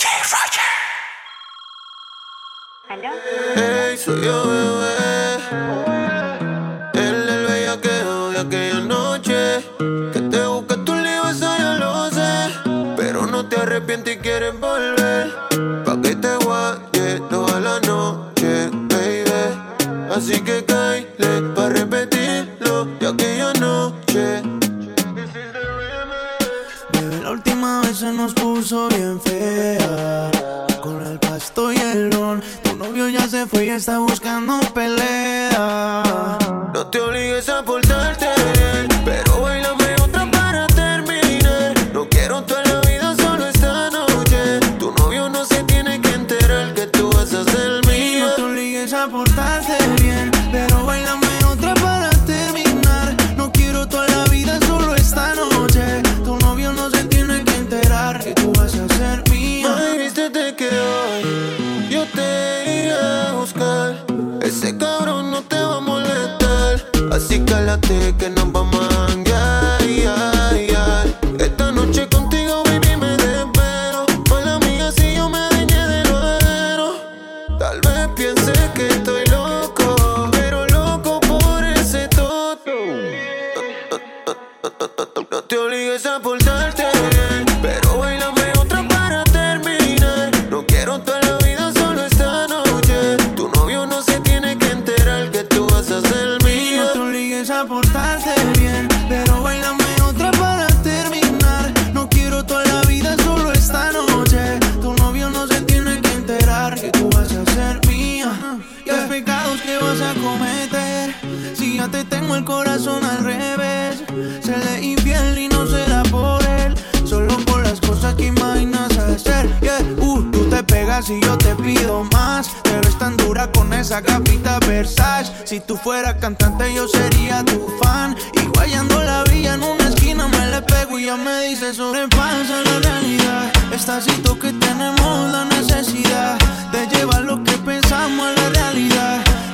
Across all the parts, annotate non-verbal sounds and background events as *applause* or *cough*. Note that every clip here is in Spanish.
DJ Roger. ¿Aló? Hey, soy yo, bebé. Él el bello que de aquella noche. Que te busqué tu libro, eso yo lo sé. Pero no te arrepientes y quieres volver. Pa' que te guaye toda la noche, baby. Así que caile pa' repetirlo de aquella noche. Bebé, la última vez se nos puso bien fea estoy alone. Tu novio ya se fue y está buscando pelea. No te obligues a portarte que nos vamos a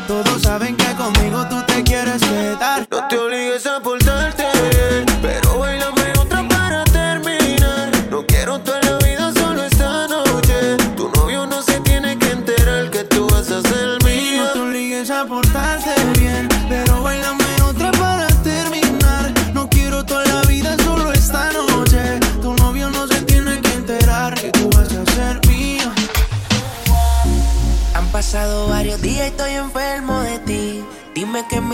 Todos saben que conmigo tú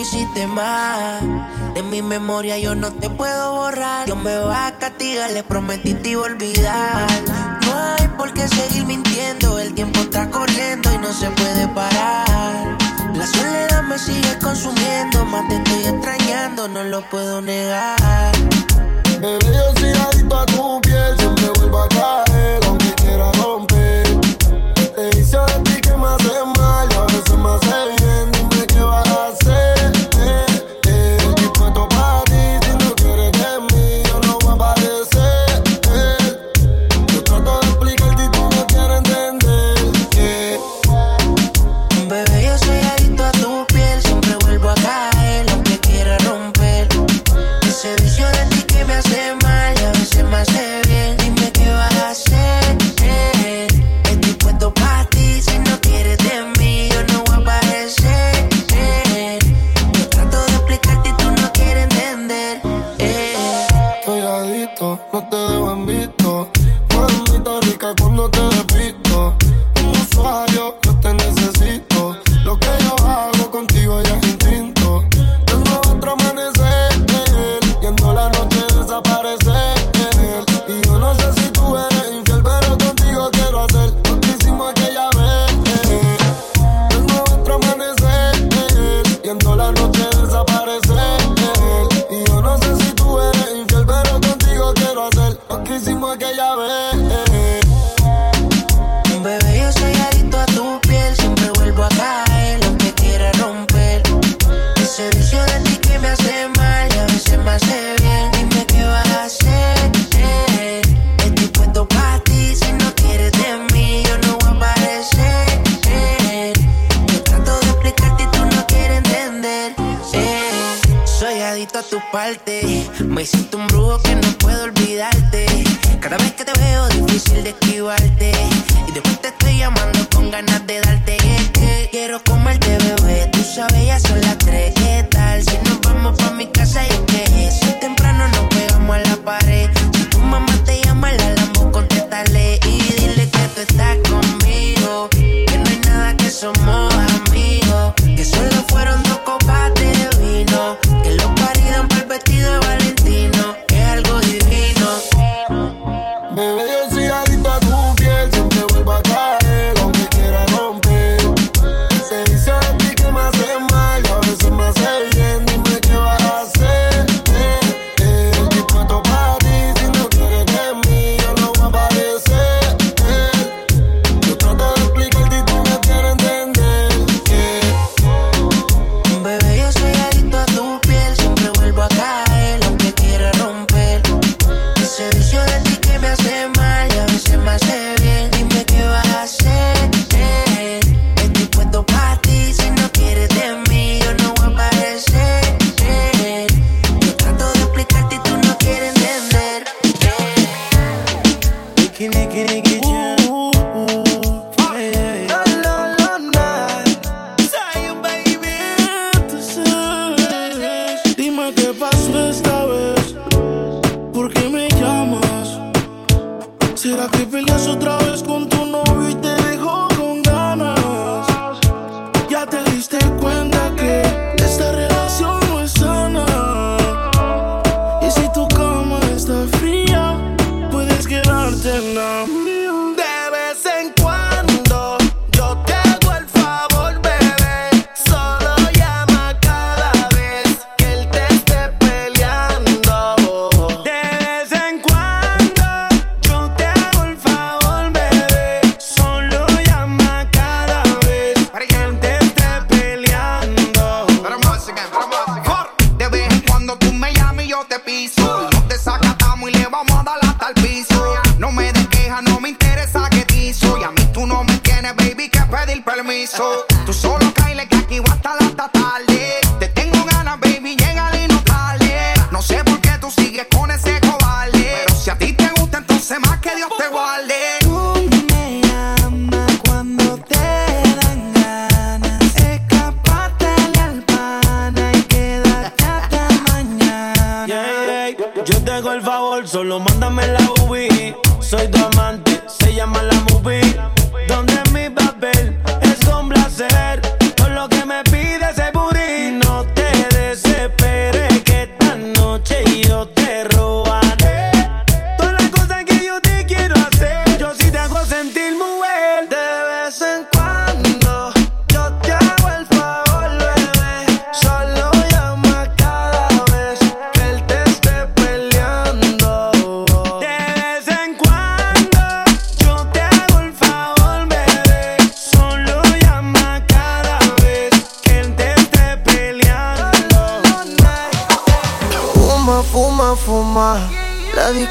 hiciste. De mi memoria yo no te puedo borrar. Dios me va a castigar, le prometí te iba a olvidar. No hay por qué seguir mintiendo, el tiempo está corriendo y no se puede parar. La soledad me sigue consumiendo, más te estoy extrañando, no lo puedo negar. Bebé, yo soy adicto a tu piel, siempre vuelvo a caer, aunque Me siento un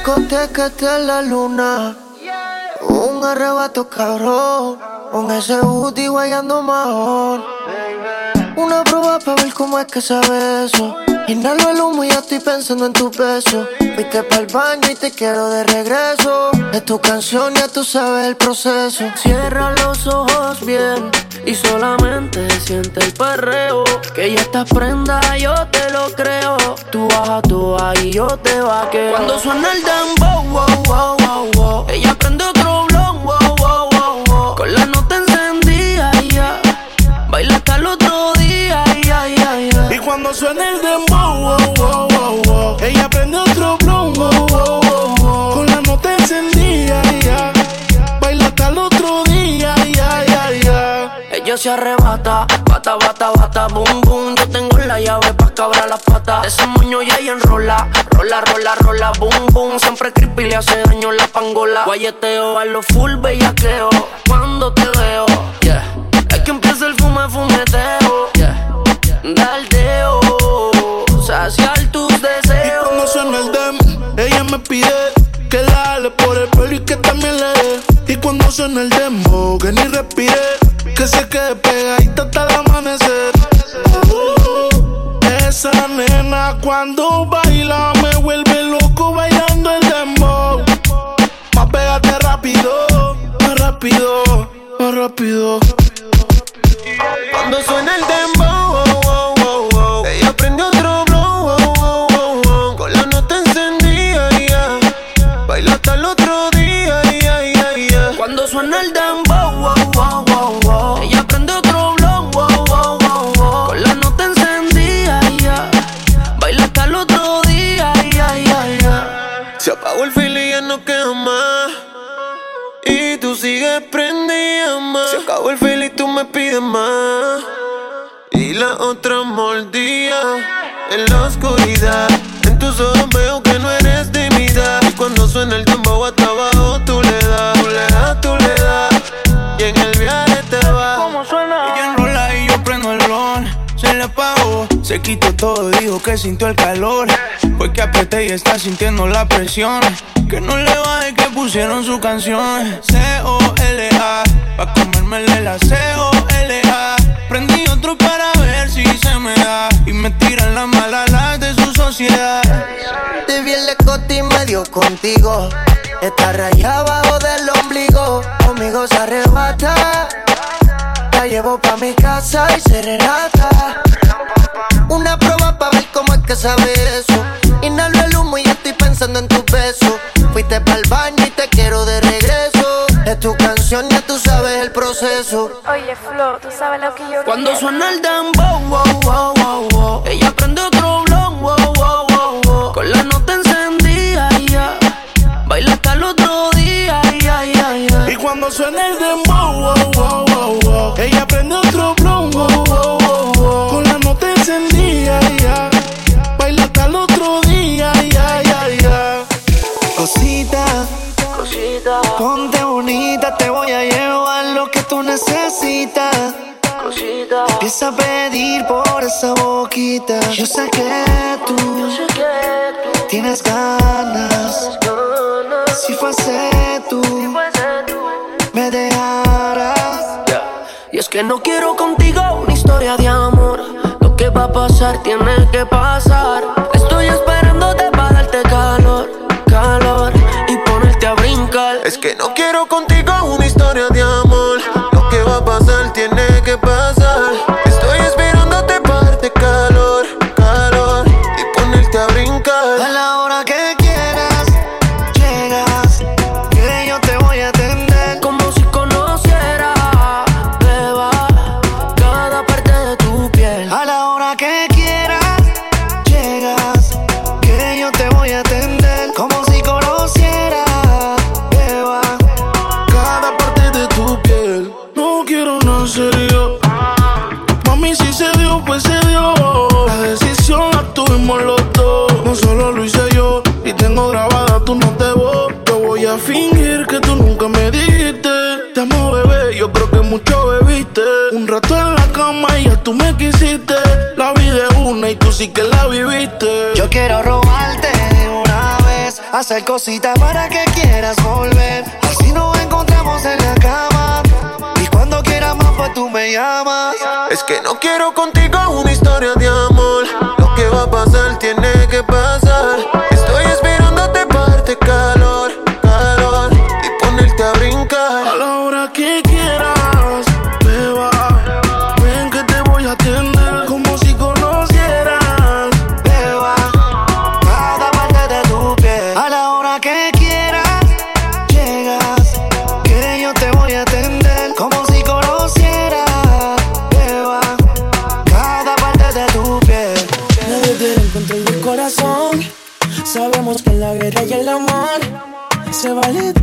discoteca hasta la luna. Un arrebato cabrón. Con ese booty guayando mejor. Una prueba para ver cómo es que sabe eso. Inhalo el humo y ya estoy pensando en tu beso. Fuiste pa'l baño y te quiero de regreso. Es tu canción ya tú sabes el proceso. Cierra los ojos bien y solamente siente el perreo. Que ya estás prenda, yo te lo creo. Tú baja, tú baja y yo te vaqueo. Cuando suena el dembow, wow, wow, wow, wow. Ella prende otro suena el dembow, oh, oh, oh, oh, ella prende otro blow, oh, oh, con la nota encendida, yeah. baila hasta el otro día, yeah, yeah, ella se arrebata, bata, bata, bata, boom, boom, yo tengo la llave pa' cabrar las patas, ese moño ya ella enrola, rola, rola, rola, boom, boom, siempre creepy le hace daño la pangola, guayeteo a lo full bellaqueo, cuando te veo, yeah, es que empieza el fume, fumeteo, yeah, daldeo. Y cuando suena el dem, ella me pide que la ale por el pelo y que también le dé. Y cuando suena el demo, que ni respire, que se quede pegadita hasta el amanecer. Uh, esa nena cuando baila me vuelve loco bailando el demo. Más pégate rápido, más rápido, más rápido. Cuando suena el demo me pides más. Y la otra mordía en la oscuridad. En tus ojos veo que no eres de mi edad. Y cuando suena el tambor hasta abajo, tú le das, tú le das, tú le das. Y en el viaje te vas. ¿Cómo suena? Ella enrola y yo prendo el ron. Se le apagó, se quitó todo, dijo que sintió el calor. Fue que apreté y está sintiendo la presión. Que no le baje que pusieron su canción. C-O-L-A, pa' comérmele la C-O-L-A. Prendí otro para ver si se me da. Y me tiran las malas las de su sociedad. Te vi el y medio contigo. Está rayada abajo del ombligo. Conmigo se arrebata. La llevo pa' mi casa y se relata. Una prueba pa' ver cómo es que sabe eso. Inhalo el humo y ya estoy pensando en tus besos. Fuiste pa'l baño y te quiero de regreso. Es tu canción, ya tú sabes el proceso. Oye, Flo, tú sabes lo que yo Cuando quiero. suena el dembow, wow, wow, wow, wow. ella prende otro blow, wow, wow, wow, wow. con la nota encendida, yeah. baila hasta el otro día, yeah, yeah, yeah. Y cuando suena el Yo sé que tú sé que tú tienes ganas. ganas, Si fuese tú, tú. me dejarás. Y es que no quiero contigo una historia de amor. Lo que va a pasar tiene que pasar. Que Hacer cositas para que quieras volver. Así nos encontramos en la cama. Y cuando quieras más, pues tú me llamas. Es que no quiero contigo Y el amor. Se vale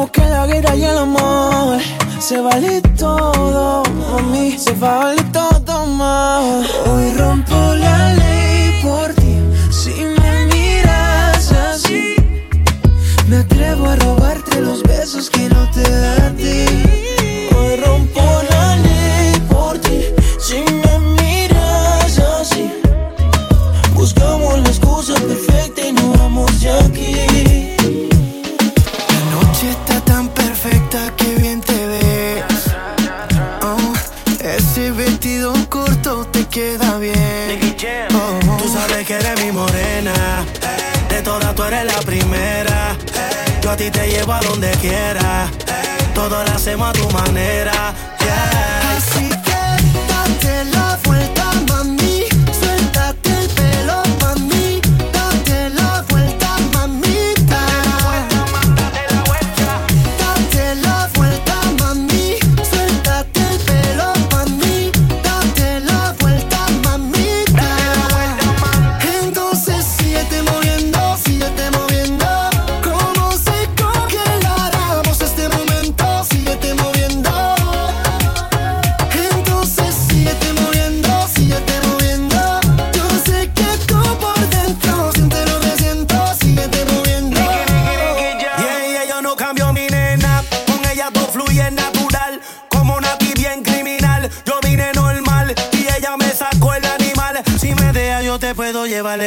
Sabemos que la guerra y el amor se vale todo, mami, se vale vestido corto te queda bien. Oh, Tú sabes que eres mi morena. De todas tú eres la primera. Yo a ti te llevo a donde quiera. Todo lo hacemos a tu manera.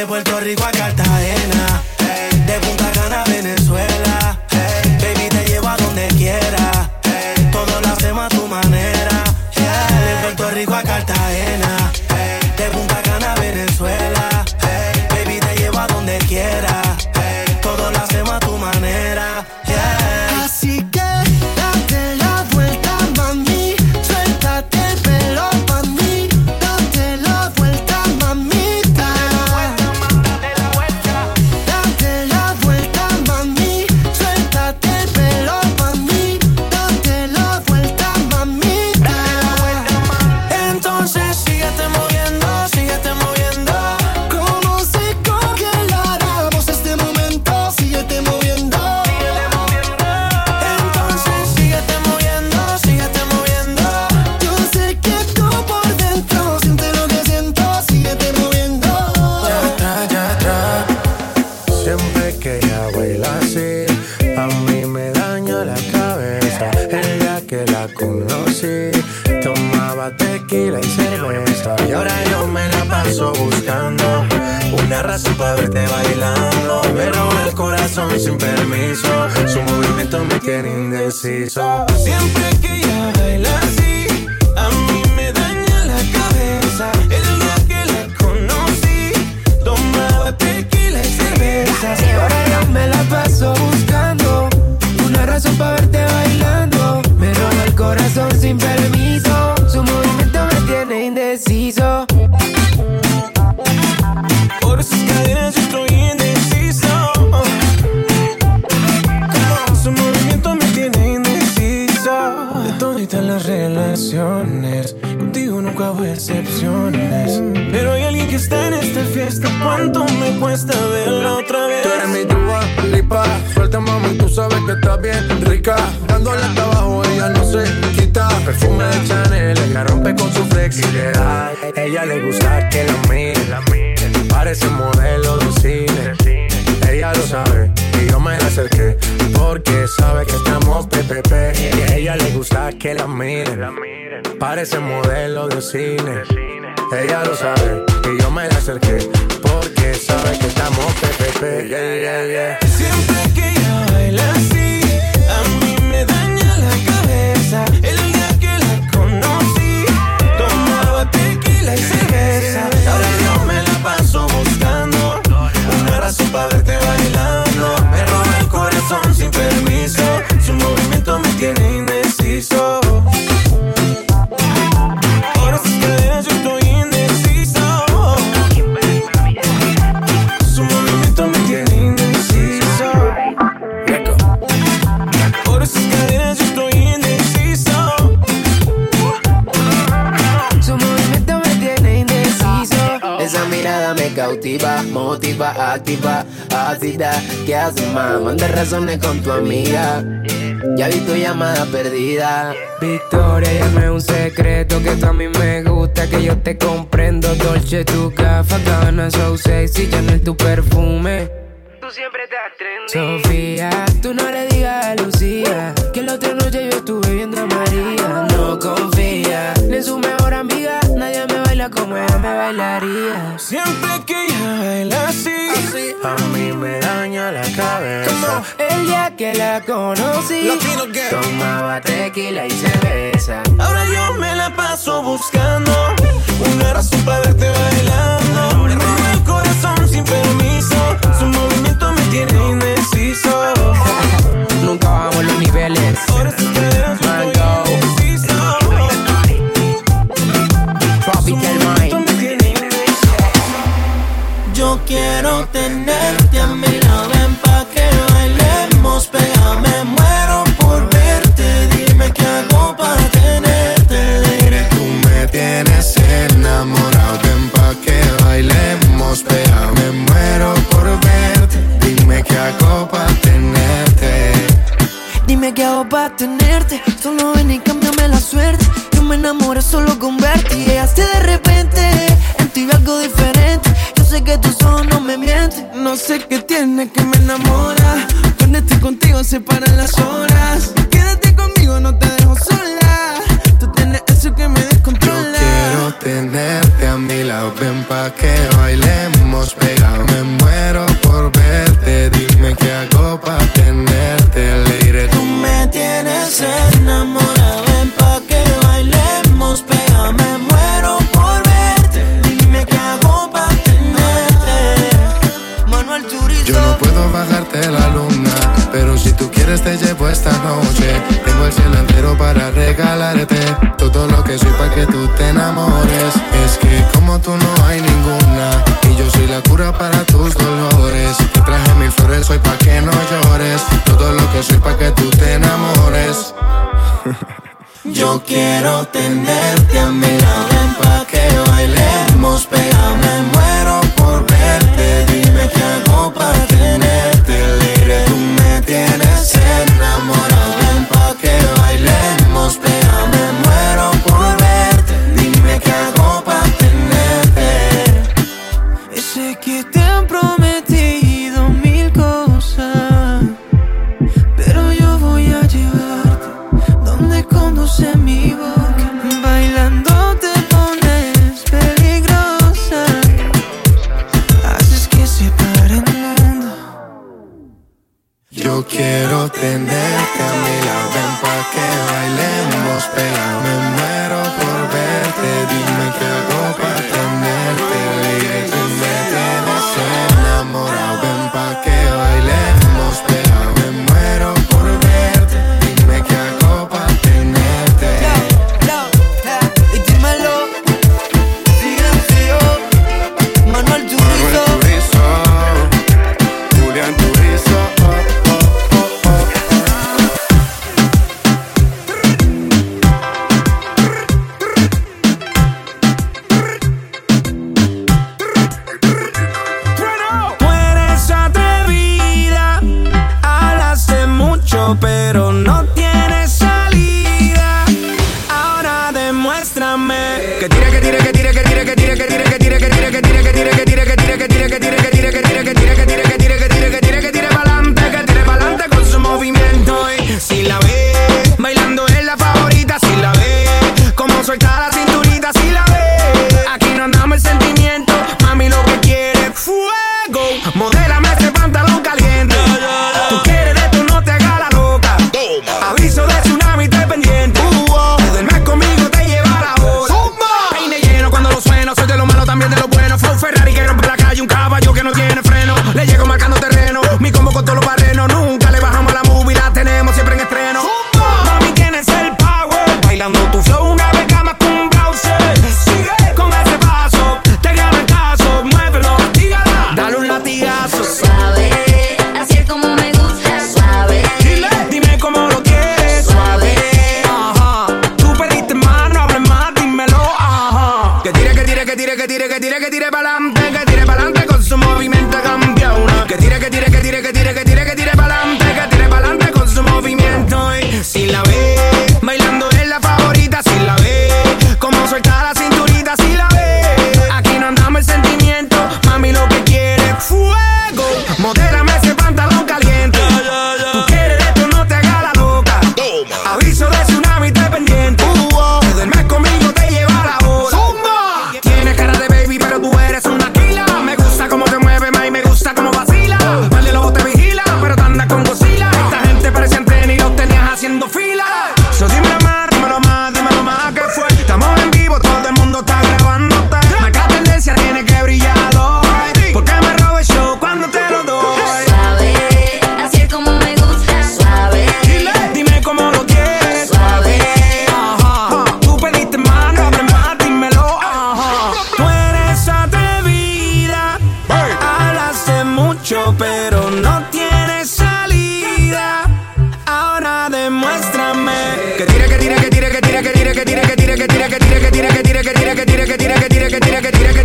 Puerto Rico a Cartagena. Me roba el corazón sin permiso. Su movimiento me tiene indeciso. Siempre que ella baila así, a mí me daña la cabeza. El día que la conocí, tomaba tequila y cerveza. Y ahora yo me la paso buscando una razón para verte bailando. Me roba el corazón sin permiso. Su movimiento me tiene indeciso. Las relaciones, contigo nunca hubo excepciones. Pero hay alguien que está en esta fiesta. ¿Cuánto me cuesta verla otra vez? Tú eres mi tuba, lipa. Suelta, mami, tú sabes que estás bien rica. Dándole hasta abajo, ella no se quita. Perfume de Chanel, ella rompe con su flexibilidad. Ella le gusta que la miren. Parece un modelo de cine. Ella lo sabe y yo me la acerqué. Porque sabe que estamos PPP. Y a ella le gusta que la miren. Parece modelo de cine. Ella lo sabe y yo me la acerqué. Porque sabe que estamos pepepe. Yeah, yeah, yeah. Siempre que motiva, activa, ácida. ¿Qué haces, más? Manda razones con tu amiga. Ya vi tu llamada perdida. Victoria, llame un secreto que tú a mí me gusta, que yo te comprendo. Dolce, tu café, gana, so sexy, Chanel, tu perfume. Tú siempre te Sofía, tú no le digas a Lucía que la otra noche yo estuve viendo a María. No confía ni en su mejor amiga, nadie me baila como ella me bailaría. Siempre que cabeza. El día que la conocí, tomaba tequila y cerveza. ahora yo me la paso buscando una razón para verte bailando. Me roba el corazón sin permiso, su movimiento me tiene indeciso. Solo ven y cámbiame la suerte. Yo me enamoré solo con verte. Y llegaste de repente. En ti algo diferente. Yo sé que tus ojos no me mienten. No sé qué tiene que me enamora, cuando estoy contigo se paran las horas, quédate conmigo, no te dejo sola, tú tienes eso que me Yo descontrola. quiero tenerte a mi lado, ven pa' que bailemos pegado. Me muero por verte, dime qué hago pa' tenerte. Tienes enamorado, ven pa' que bailemos, pega, me muero por verte. Dime qué hago pa' tenerte. Manuel Turizo. Yo no puedo bajarte la luna, pero si tú quieres te llevo esta noche. Tengo el cielo entero para regalarte todo lo que soy para que tú te enamores. Es que como tú no hay ninguna, y yo soy la cura para tus dolores. Te traje mil flores hoy pa' que no llores, todo lo que soy para que tú te enamores. *laughs* Yo quiero tenerte a mi lado, pa' que bailemos, pega, me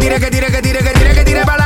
tire, que tire, que tire, que tire, que tire para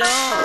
alone.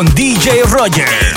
Con DJ Roger.